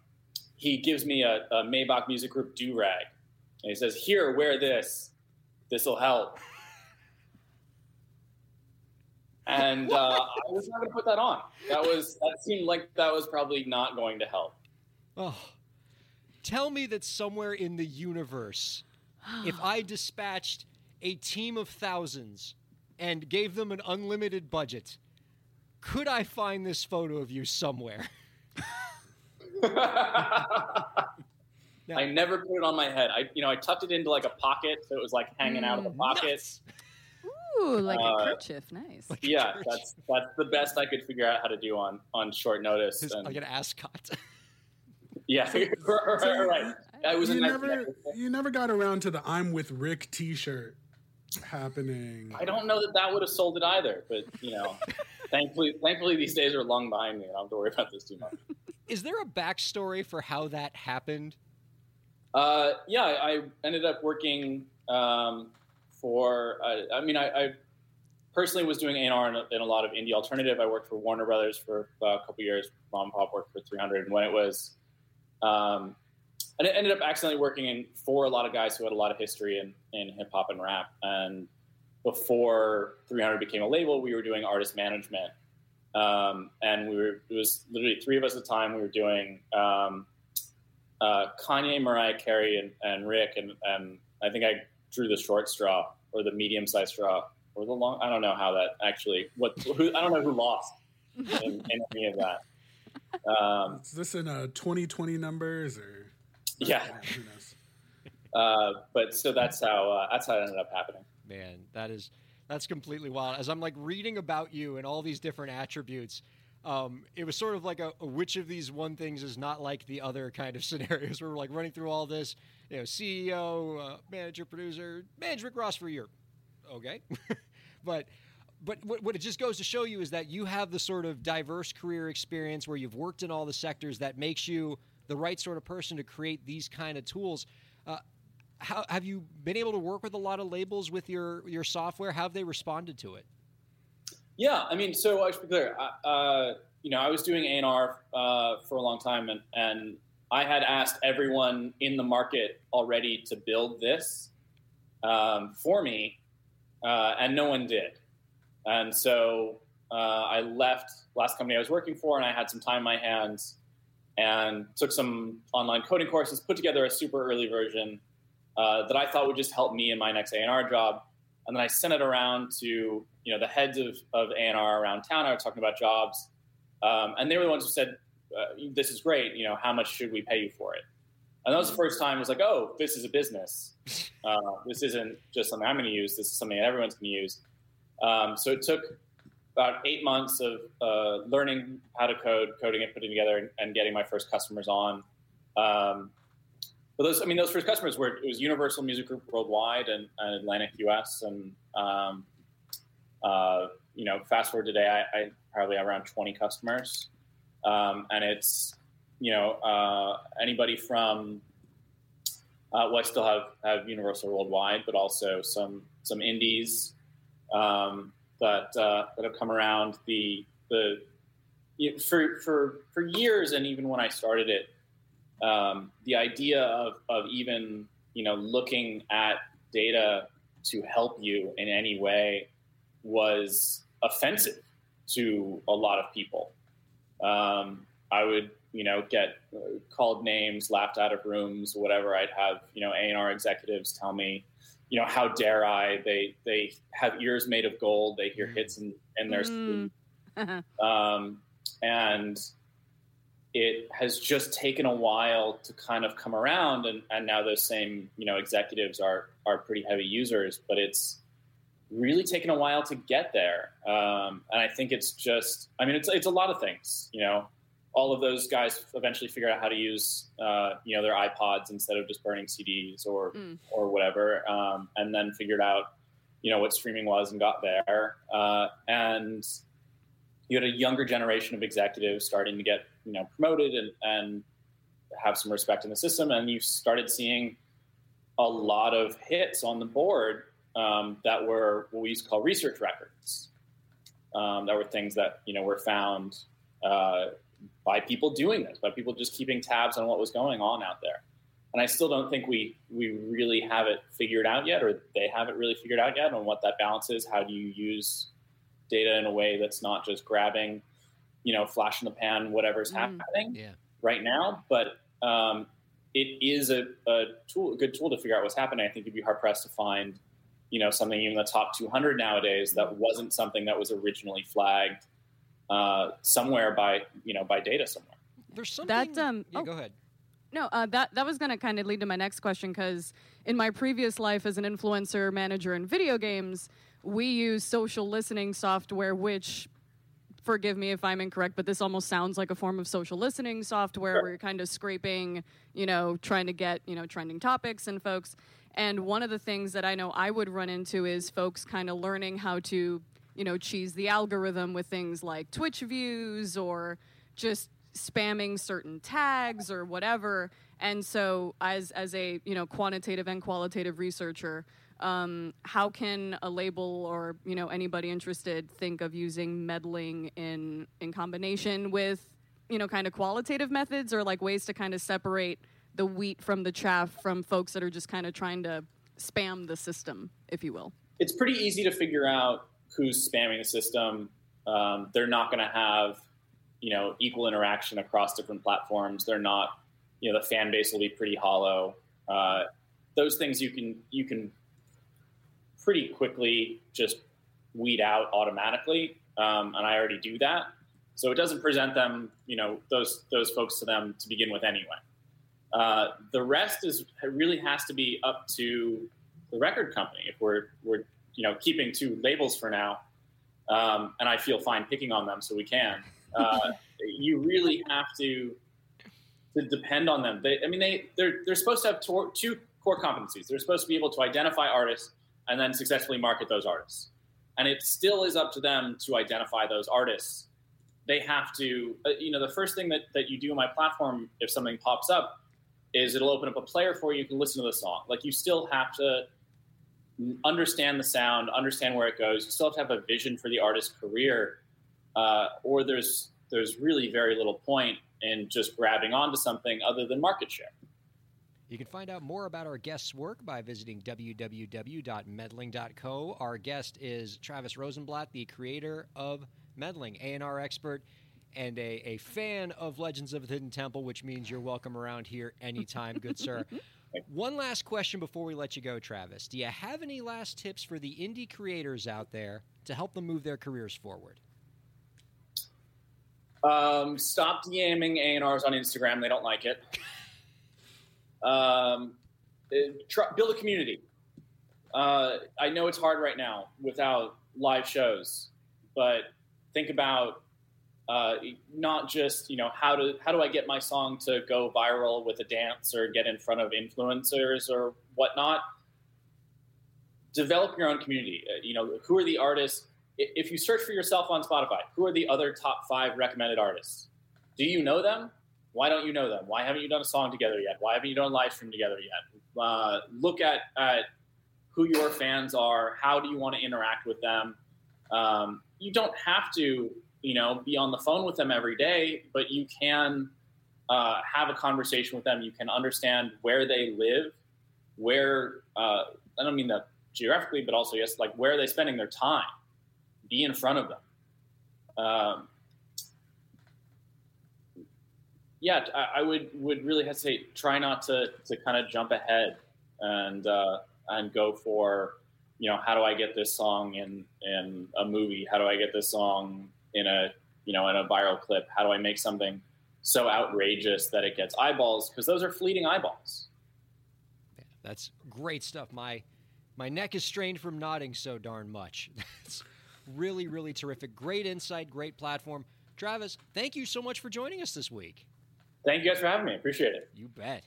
he gives me a, a Maybach Music Group do rag, and he says, "Here, wear this. This will help." And uh, I was not going to put that on. That was that seemed like that was probably not going to help. Oh, tell me that somewhere in the universe, if I dispatched a team of thousands and gave them an unlimited budget, could I find this photo of you somewhere? Now- I never put it on my head. I, you know, I tucked it into like a pocket, so it was like hanging out of the pocket. Nuts. Ooh, like Uh, a kerchief. Nice. Like Yeah, church. that's that's the best I could figure out how to do on on short notice. His- And, like an ascot. yeah, right, right. I was you in never, you never got around to the "I'm with Rick" T-shirt happening. I don't know that that would have sold it either, but you know, thankfully, thankfully these days are long behind me. I don't have to worry about this too much. Is there a backstory for how that happened? Uh, yeah, I I ended up working um, for. Uh, I mean, I, I personally was doing A&R in a, in a lot of indie alternative. I worked for Warner Brothers for a couple years. Mom and Pop worked for 300, and when it was, um, and it ended up accidentally working in for a lot of guys who had a lot of history in in hip hop and rap. And before 300 became a label, we were doing artist management. Um, and we were, it was literally three of us at the time. We were doing um, uh, Kanye, Mariah Carey, and, and Rick, and, and I think I drew the short straw or the medium sized straw or the long. I don't know how that actually. What who, I don't know who lost in, in any of that. Um, Is this in a 2020 numbers or? yeah, Who knows? uh, but so that's how uh, that's how it ended up happening. man, that is that's completely wild. As I'm like reading about you and all these different attributes, um, it was sort of like a, a which of these one things is not like the other kind of scenarios. We're like running through all this, you know, CEO, uh, manager, producer, manage Rick Ross for year. Okay, but but what, what it just goes to show you is that you have the sort of diverse career experience where you've worked in all the sectors that makes you the right sort of person to create these kind of tools. How have you been able to work with a lot of labels with your your software? How have they responded to it? Yeah, I mean, so I should be clear. Uh, you know, I was doing A and R uh, for a long time, and and I had asked everyone in the market already to build this um, for me, uh, and no one did. And so uh, I left last company I was working for, and I had some time in my hands, and took some online coding courses, put together a super early version uh, that I thought would just help me in my next A&R job. And then I sent it around to you know the heads of, of A&R around town. I was talking about jobs, um, and they were the ones who said, uh, "This is great. You know, how much should we pay you for it?" And that was the first time I was like, "Oh, this is a business. Uh, this isn't just something I'm going to use. This is something that everyone's going to use." Um, so it took about eight months of uh, learning how to code, coding it, putting it together, and, and getting my first customers on. Um, but those, I mean, those first customers were it was Universal Music Group worldwide and, and Atlantic US, and um, uh, you know, fast forward today, I, I probably have around 20 customers, um, and it's you know uh, anybody from uh, well, I still have have Universal worldwide, but also some some indies um, that uh, that have come around. The the for for for years, and even when I started it, um, the idea of, of even you know looking at data to help you in any way was offensive to a lot of people. Um, I would you know get called names, laughed out of rooms, whatever. I'd have you know A and R executives tell me, you know, how dare I? They they have ears made of gold. They hear hits in, in their Mm. um, and it has just taken a while to kind of come around and, and now those same you know executives are are pretty heavy users but it's really taken a while to get there. Um, and i think it's just i mean it's, it's a lot of things you know. All of those guys eventually figured out how to use uh, you know their ipods instead of just burning cds or Mm. or whatever um, and then figured out you know what streaming was and got there. Uh, and you had a younger generation of executives starting to get you know promoted and, and have some respect in the system. And you started seeing a lot of hits on the board um, that were what we used to call research records. Um, that were things that you know were found uh, by people doing this by people just keeping tabs on what was going on out there. And i still don't think we we really have it figured out yet or they haven't really figured out yet on what that balance is. How do you use data in a way that's not just grabbing, you know, flash in the pan, whatever's Mm. happening Yeah. right now. But um, it is a, a tool, a good tool to figure out what's happening. I think you'd be hard pressed to find, you know, something even the top 200 nowadays that wasn't something that was originally flagged uh, somewhere by, you know, by data somewhere. There's something. That, um, yeah, oh. go ahead. No, uh, that that was going to kind of lead to my next question because in my previous life as an influencer manager in video games, we use social listening software, which, forgive me if I'm incorrect, but this almost sounds like a form of social listening software Sure. where you're kind of scraping, you know, trying to get you know trending topics and folks. And one of the things that I know I would run into is folks kind of learning how to, you know, cheese the algorithm with things like Twitch views or just spamming certain tags or whatever. And so, as as a you know quantitative and qualitative researcher, um, how can a label or you know anybody interested think of using meddling in in combination with you know kind of qualitative methods or like ways to kind of separate the wheat from the chaff from folks that are just kind of trying to spam the system, if you will. it's pretty easy to figure out who's spamming the system. Um, they're not going to have, you know, equal interaction across different platforms. They're not, you know, the fan base will be pretty hollow. Uh, those things you can you can pretty quickly just weed out automatically, um, and I already do that. So it doesn't present them, you know, those those folks to them to begin with anyway. Uh, the rest is really has to be up to the record company. If we're we're you know keeping two labels for now, um, and I feel fine picking on them, so we can. Uh, you really have to to depend on them. They, I mean, they they're they're supposed to have two core competencies. They're supposed to be able to identify artists and then successfully market those artists. And it still is up to them to identify those artists. They have to, uh, you know, the first thing that, that you do on my platform, if something pops up, is it'll open up a player for you. You can listen to the song. Like you still have to understand the sound, understand where it goes. You still have to have a vision for the artist's career, uh, or there's there's really very little point in just grabbing onto something other than market share. You can find out more about our guest's work by visiting www.meddling.co. Our guest is Travis Rosenblatt, the creator of Meddling, A&R expert, and a, a fan of Legends of the Hidden Temple, which means you're welcome around here anytime, good sir. One last question before we let you go, Travis. Do you have any last tips for the indie creators out there to help them move their careers forward? Um, stop DMing A&Rs on Instagram. They don't like it. Um, build a community. Uh, I know it's hard right now without live shows, but think about uh, not just you know how to how do I get my song to go viral with a dance or get in front of influencers or whatnot. Develop your own community. Uh, you know who are the artists. If you search for yourself on Spotify, who are the other top five recommended artists? Do you know them? Why don't you know them? Why haven't you done a song together yet? Why haven't you done a live stream together yet? Uh, look at, at who your fans are. How do you want to interact with them? Um, you don't have to, you know, be on the phone with them every day, but you can uh, have a conversation with them. You can understand where they live, where uh, I don't mean that geographically, but also yes, like where are they spending their time? Be in front of them. Um, yeah, I, I, would would really hesitate. Try not to to kind of jump ahead and uh, and go for you know how do I get this song in in a movie? How do I get this song in a you know in a viral clip? How do I make something so outrageous that it gets eyeballs? Because those are fleeting eyeballs. Yeah, that's great stuff. My my neck is strained from nodding so darn much. That's really really terrific. Great insight. Great platform. Travis, thank you so much for joining us this week. Thank you guys for having me. Appreciate it. You bet.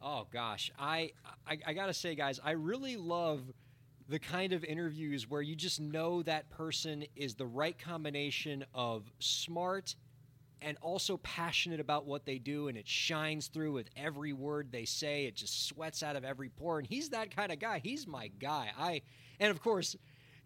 Oh gosh, I, I I, gotta say, guys, I really love the kind of interviews where you just know that person is the right combination of smart and also passionate about what they do, and it shines through with every word they say. It just sweats out of every pore, and he's that kind of guy. He's my guy. I and of course.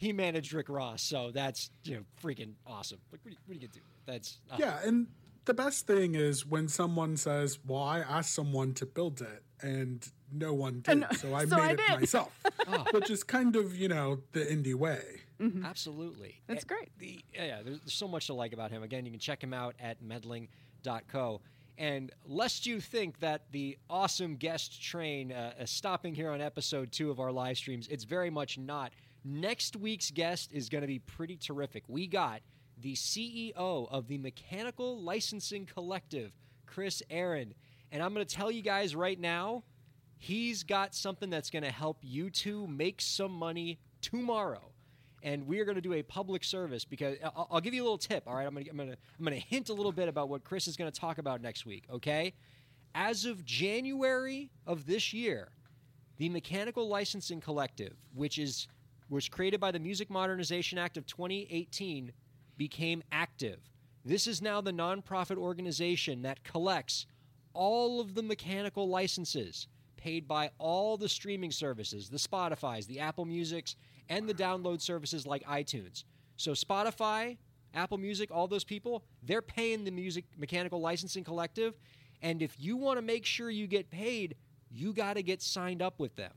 He managed Rick Ross, so that's you know freaking awesome. Like, what, what are you gonna do? That's uh, yeah, and the best thing is when someone says, "Well, I asked someone to build it, and no one did, and, so I so made I it did. myself," oh. which is kind of you know the indie way. Mm-hmm. Absolutely, that's great. The, yeah, there's, there's so much to like about him. Again, you can check him out at meddling.co. And lest you think that the awesome guest train uh, is stopping here on episode two of our live streams, it's very much not. Next week's guest is going to be pretty terrific. We got the CEO of the Mechanical Licensing Collective, Kris Ahrend. And I'm going to tell you guys right now, he's got something that's going to help you two make some money tomorrow. And we are going to do a public service because I'll, I'll give you a little tip. All right, I'm going to I'm going to I'm going to hint a little bit about what Kris is going to talk about next week. Okay, as of January of this year, the Mechanical Licensing Collective, which is was created by the Music Modernization Act of 2018, became active. This is now the nonprofit organization that collects all of the mechanical licenses paid by all the streaming services, the Spotify's, the Apple Musics, and the download services like iTunes. So Spotify, Apple Music, all those people, they're paying the Music Mechanical Licensing Collective. And if you want to make sure you get paid, you got to get signed up with them.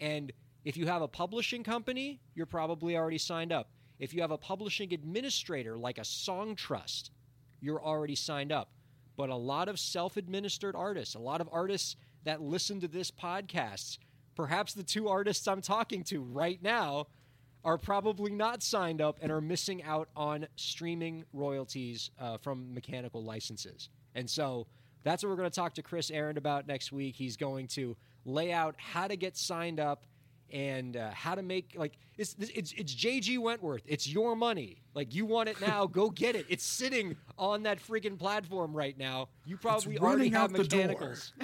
And if you have a publishing company, you're probably already signed up. If you have a publishing administrator like a Songtrust, you're already signed up. But a lot of self administered artists, a lot of artists that listen to this podcast, perhaps the two artists I'm talking to right now, are probably not signed up and are missing out on streaming royalties uh, from mechanical licenses. And so that's what we're going to talk to Kris Ahrend about next week. He's going to lay out how to get signed up and uh, how to make like it's it's it's JG Wentworth. It's your money. Like you want it now, go get it. It's sitting on that freaking platform right now. You probably already running have out the mechanicals.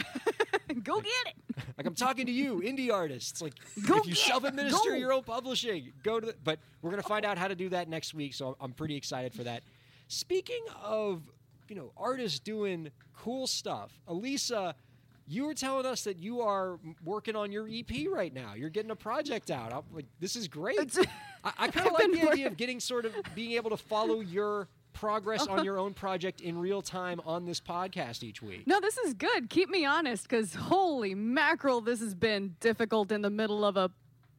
Go get it. Like I'm talking to you, indie artists. Like Go if you get- self-administer your own publishing, go to. The, but we're gonna find out how to do that next week, so I'm pretty excited for that. Speaking of, you know, artists doing cool stuff, Elisa, you were telling us that you are working on your EP right now. You're getting a project out. I'm like, this is great. I, I kind of like the idea of getting sort of being able to follow your progress on your own project in real time on this podcast each week. No, this is good. Keep me honest, because holy mackerel, this has been difficult in the middle of a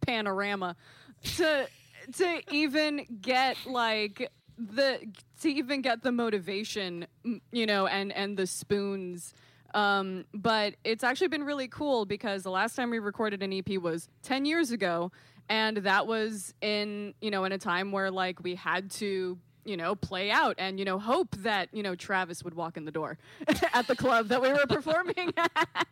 panorama to to even get like the to even get the motivation, you know, and and the spoons. Um, but it's actually been really cool because the last time we recorded an EP was 10 years ago and that was in you know in a time where like we had to you know play out and you know hope that you know Travis would walk in the door at the club that we were performing at.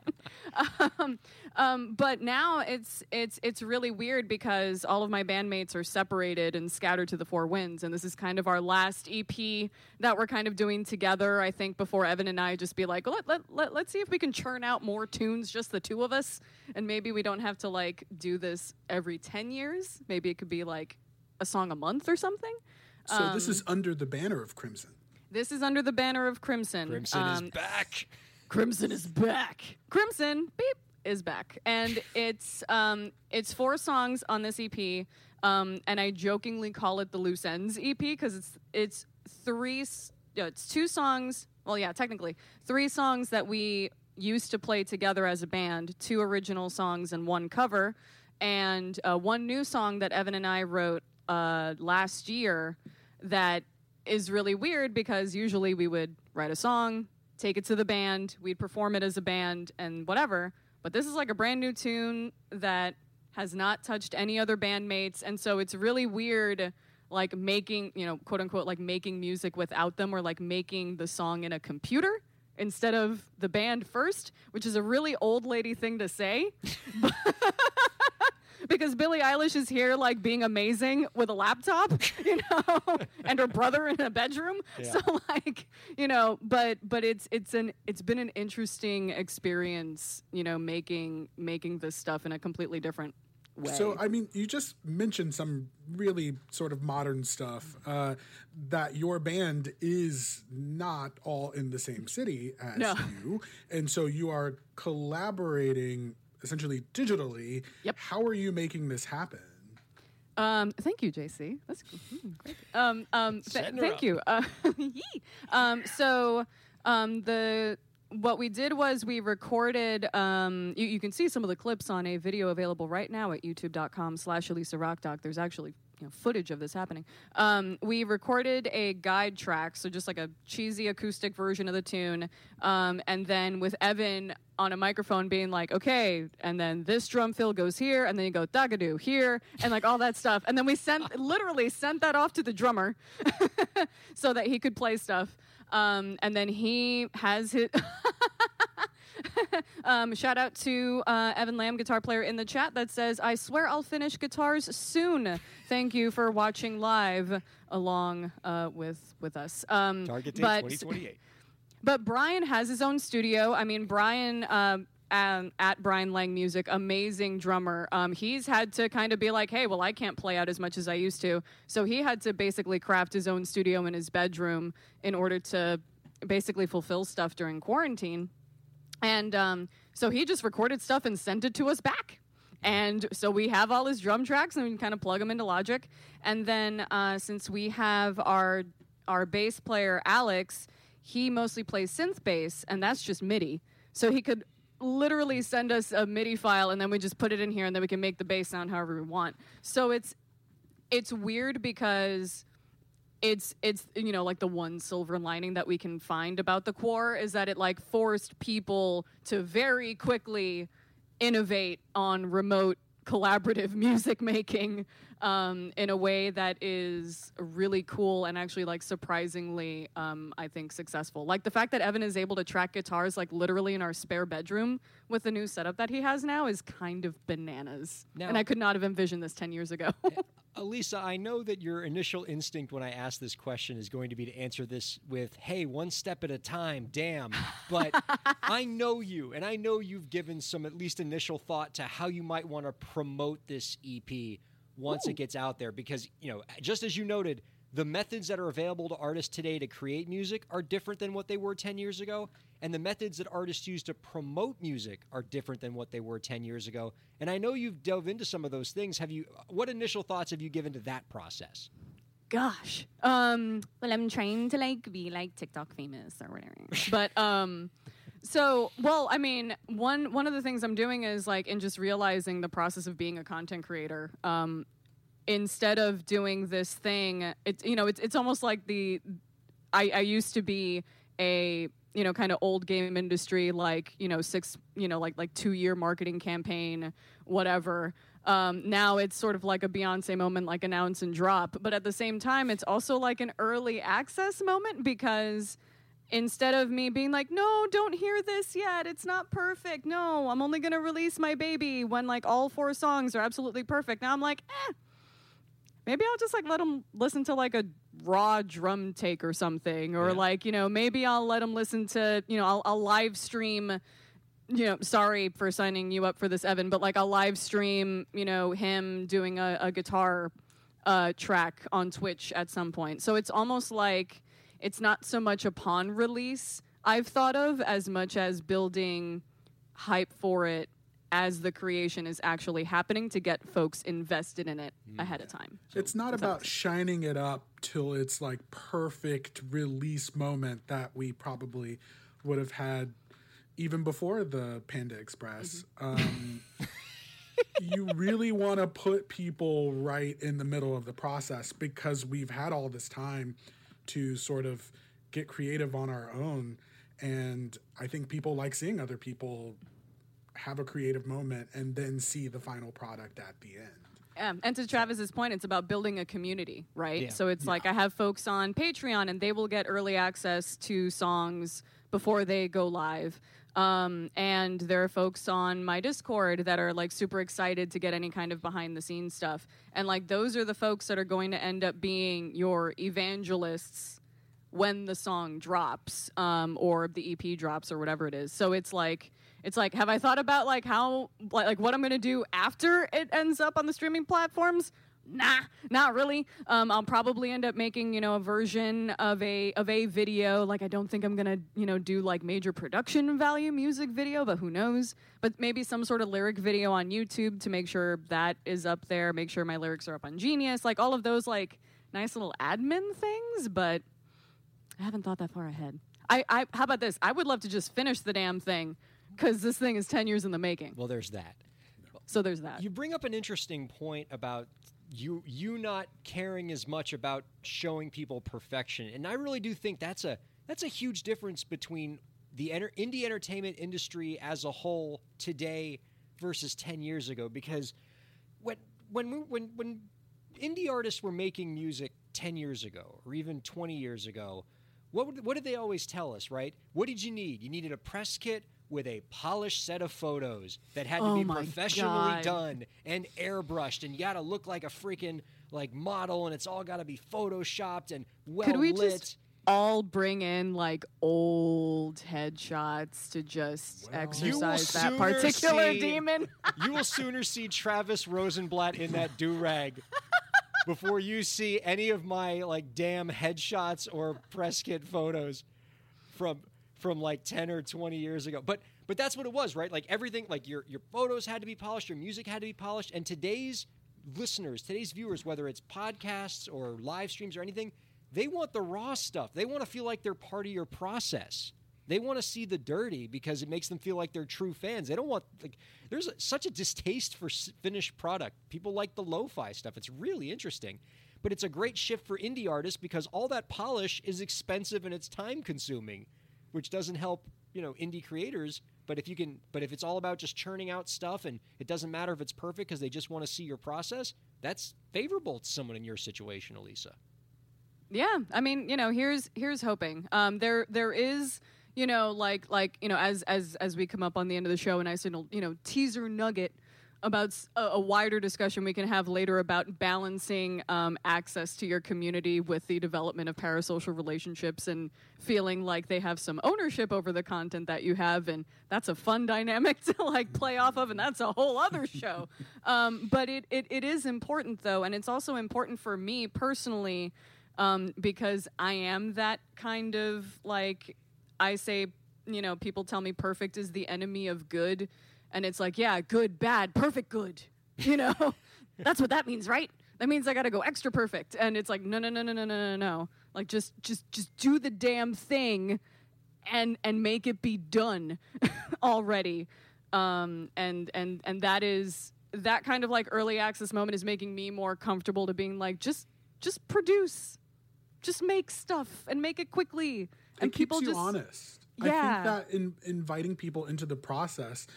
um, um, but now it's it's it's really weird because all of my bandmates are separated and scattered to the four winds, and this is kind of our last EP that we're kind of doing together. I think before Evan and I just be like, let, let, let, let's see if we can churn out more tunes, just the two of us, and maybe we don't have to like do this every ten years. Maybe it could be like a song a month or something. So this is under the banner of Crimson. This is under the banner of Crimson. Crimson Um, is back. Crimson is back. Crimson, beep, is back, and it's um, it's four songs on this EP, um, and I jokingly call it the loose ends EP because it's it's three, s- yeah, it's two songs. Well, yeah, technically three songs that we used to play together as a band, two original songs and one cover, and uh, one new song that Evan and I wrote uh, last year that is really weird because usually we would write a song, take it to the band, we'd perform it as a band and whatever. But this is like a brand new tune that has not touched any other bandmates. And so it's really weird, like making, you know, quote unquote, like making music without them or like making the song in a computer instead of the band first, which is a really old lady thing to say. because Billie Eilish is here like being amazing with a laptop, you know, and her brother in a bedroom. So like, you know, but but it's it's an it's been an interesting experience, you know, making making this stuff in a completely different way. So, I mean, you just mentioned some really sort of modern stuff. Uh, that your band is not all in the same city as No. you, and so you are collaborating essentially digitally. Yep. How are you making this happen? Um, thank you, JC. That's mm, great. Um, um, th- thank up. you. Uh, um, so um, the what we did was we recorded. Um, you, you can see some of the clips on a video available right now at YouTube.com/slash Elisa Rockdoc. There's actually you know, footage of this happening. Um, we recorded a guide track, so just like a cheesy acoustic version of the tune, um, and then with Evan on a microphone being like, okay, and then this drum fill goes here, and then you go dagadoo here, and like all that stuff. And then we sent, literally sent that off to the drummer so that he could play stuff. Um, and then he has his. um, shout out to uh, Evan Lamb, guitar player in the chat, that says, I swear I'll finish guitars soon. Thank you for watching live along uh, with, with us. Um, Target date but- 2028. but Brian has his own studio. I mean, Brian um, at Brian Lang Music, amazing drummer. Um, he's had to kind of be like, hey, well, I can't play out as much as I used to. So he had to basically craft his own studio in his bedroom in order to basically fulfill stuff during quarantine. And um, so he just recorded stuff and sent it to us back. And so we have all his drum tracks and we can kind of plug them into Logic. And then uh, since we have our our bass player Alex, he mostly plays synth bass, and that's just MIDI. So he could literally send us a MIDI file, and then we just put it in here, and then we can make the bass sound however we want. So it's it's weird because it's it's you know like the one silver lining that we can find about the core is that it like forced people to very quickly innovate on remote collaborative music making um, in a way that is really cool and actually like surprisingly um, i think successful. Like the fact that evan is able to track guitars like literally in our spare bedroom with the new setup that he has now is kind of bananas. Now- and i could not have envisioned this 10 years ago Elisa, I know that your initial instinct when I ask this question is going to be to answer this with, hey, one step at a time, damn. But I know you, and I know you've given some at least initial thought to how you might want to promote this EP once it gets out there. Because, you know, just as you noted, the methods that are available to artists today to create music are different than what they were 10 years ago. And the methods that artists use to promote music are different than what they were 10 years ago. And I know you've dove into some of those things. Have you, what initial thoughts have you given to that process? gosh um well i'm trying to like be like tiktok famous or whatever but um so well i mean one one of the things i'm doing is like in just realizing the process of being a content creator um instead of doing this thing it's you know it's it's almost like the I, I used to be a you know kind of old game industry like you know six you know like like two year marketing campaign whatever. Um, now it's sort of like a beyonce moment like announce and drop but at the same time it's also like an early access moment because instead of me being like no don't hear this yet. It's not perfect. No i'm only going to release my baby when like all four songs are absolutely perfect. Now i'm like eh maybe I'll just like let them listen to like a raw drum take or something, or Yeah. like you know maybe I'll let them listen to you know I'll, I'll live stream. You know, sorry for signing you up for this, Evan, but like I'll live stream, you know, him doing a, a guitar uh, track on Twitch at some point. So it's almost like it's not so much upon release I've thought of as much as building hype for it as the creation is actually happening to get folks invested in it ahead of time. it's not about shining it up till it's like perfect release moment that we probably would have had even before the Panda Express. Um, you really want to put people right in the middle of the process because we've had all this time to sort of get creative on our own. And I think people like seeing other people have a creative moment and then see the final product at the end. Yeah. And to Travis's point, it's about building a community, right? Yeah. So it's like I have folks on Patreon and they will get early access to songs before they go live. Um, and there are folks on my Discord that are like super excited to get any kind of behind the scenes stuff. And like those are the folks that are going to end up being your evangelists when the song drops um, or the EP drops or whatever it is. So it's like it's like have I thought about like how like, what I'm gonna do after it ends up on the streaming platforms? Nah, not really. Um, I'll probably end up making you know a version of a of a video. Like I don't think I'm gonna you know do like major production value music video, but who knows? But maybe some sort of lyric video on YouTube to make sure that is up there. Make sure my lyrics are up on Genius. Like all of those like nice little admin things, but I haven't thought that far ahead. I, I how about this? I would love to just finish the damn thing because this thing is ten years in the making. Well, there's that. So there's that. You bring up an interesting point about you you not caring as much about showing people perfection, and I really do think that's a that's a huge difference between the enter- indie entertainment industry as a whole today versus ten years ago. Because when when we, when when indie artists were making music ten years ago, or even twenty years ago, what would, what did they always tell us? Right? What did you need? You needed a press kit with a polished set of photos that had to Oh be professionally God. done and airbrushed, and you got to look like a freaking like model, and it's all got to be photoshopped and well Could we lit. just all bring in like old headshots to just will exercise that particular see- demon? you will sooner see Travis Rosenblatt in that do rag before you see any of my like damn headshots or press kit photos from from like 10 or 20 years ago. But but that's what it was, right? Like everything like your your photos had to be polished, your music had to be polished, and today's listeners, today's viewers, whether it's podcasts or live streams or anything, they want the raw stuff. They want to feel like they're part of your process. They want to see the dirty because it makes them feel like they're true fans. They don't want like there's a, such a distaste for finished product. People like the lo-fi stuff. It's really interesting. But it's a great shift for indie artists because all that polish is expensive and it's time consuming, which doesn't help, you know, indie creators But if you can, but if it's all about just churning out stuff and it doesn't matter if it's perfect because they just want to see your process, that's favorable to someone in your situation, Elisa. Yeah, I mean, you know, here's here's hoping. Um, there there is, you know, like like you know, as as as we come up on the end of the show, and I signal, you know, teaser nugget about a wider discussion we can have later about balancing um, access to your community with the development of parasocial relationships and feeling like they have some ownership over the content that you have. And that's a fun dynamic to like play off of and that's a whole other show. Um, but it, it, it is important though. And it's also important for me personally um, because i am that kind of like i say you know people tell me perfect is the enemy of good and it's like yeah good bad perfect good you know? That's what that means right? That means i gotta go extra perfect. And it's like no no no no no no no no. Like just just just do the damn thing and and make it be done already. Um and and and that is that kind of like early access moment is making me more comfortable to being like just just produce. Just make stuff and make it quickly. And it people keeps you just honest. Yeah. I think that in, inviting people into the process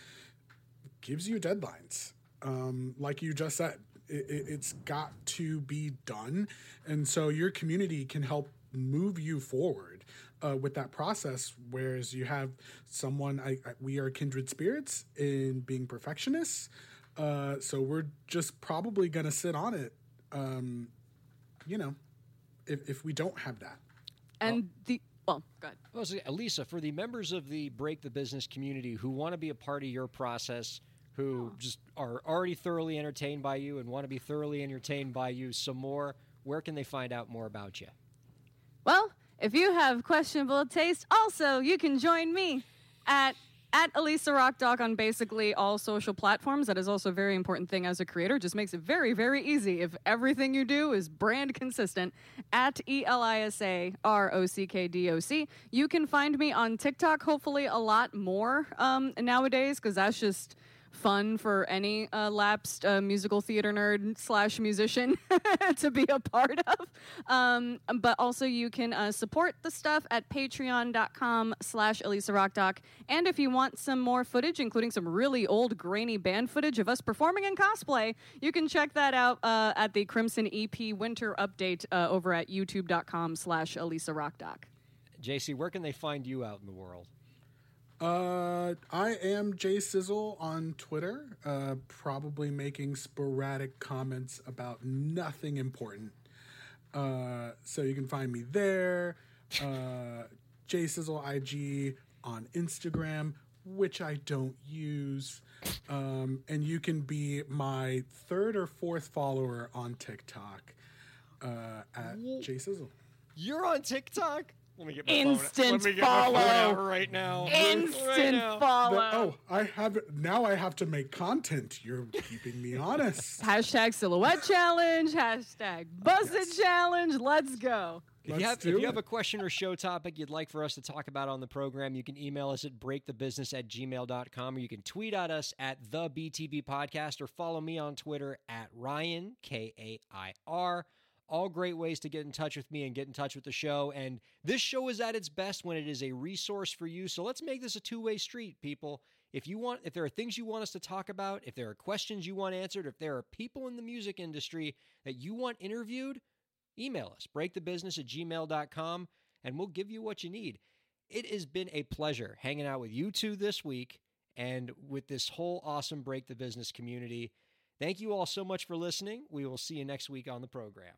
gives you deadlines. Um, like you just said, it, it, it's got to be done, and so your community can help move you forward uh, with that process. Whereas you have someone, I, I, we are kindred spirits in being perfectionists, uh, so we're just probably gonna sit on it. Um, you know, if if we don't have that. and the well go ahead Well, so, Elisa, for the members of the Break the Business community who want to be a part of your process, who just are already thoroughly entertained by you and want to be thoroughly entertained by you some more, where can they find out more about you? Well, if you have questionable taste, also you can join me at at Elisa Rock Doc on basically all social platforms. That is also a very important thing as a creator. Just makes it very, very easy if everything you do is brand consistent. At E L I S A R O C K D O C. You can find me on TikTok, hopefully a lot more um, nowadays, because that's just fun for any uh, lapsed uh, musical theater nerd slash musician to be a part of. Um, but also you can uh, support the stuff at patreon.com slash Elisa Rockdoc. And if you want some more footage, including some really old grainy band footage of us performing in cosplay, you can check that out uh, at the Crimson EP Winter Update uh, over at youtube.com slash Elisa Rockdoc. JC, where can they find you out in the world? Uh, I am Jay Sizzle on Twitter, uh, probably making sporadic comments about nothing important. Uh, so you can find me there. Uh, Jay Sizzle IG on Instagram, which I don't use. Um, and you can be my third or fourth follower on TikTok uh, at Jay Sizzle. You're on TikTok? Let me get my Instant phone. Let me get my phone follow. out right now. Right Instant now. follow. But, oh, I have now. I have to make content. You're keeping me honest. Hashtag silhouette challenge, hashtag busted challenge. Let's go. If Let's you, have, do if you have a question or show topic you'd like for us to talk about on the program, you can email us at breakthebusiness at gmail.com or you can tweet at us at the BTB podcast or follow me on Twitter at Ryan, K A I R. All great ways to get in touch with me and get in touch with the show. And this show is at its best when it is a resource for you. So let's make this a two way street, people. If you want, if there are things you want us to talk about, if there are questions you want answered, if there are people in the music industry that you want interviewed, email us breakthebusiness at gmail.com and we'll give you what you need it has been a pleasure hanging out with you two this week and with this whole awesome break the business community thank you all so much for listening we will see you next week on the program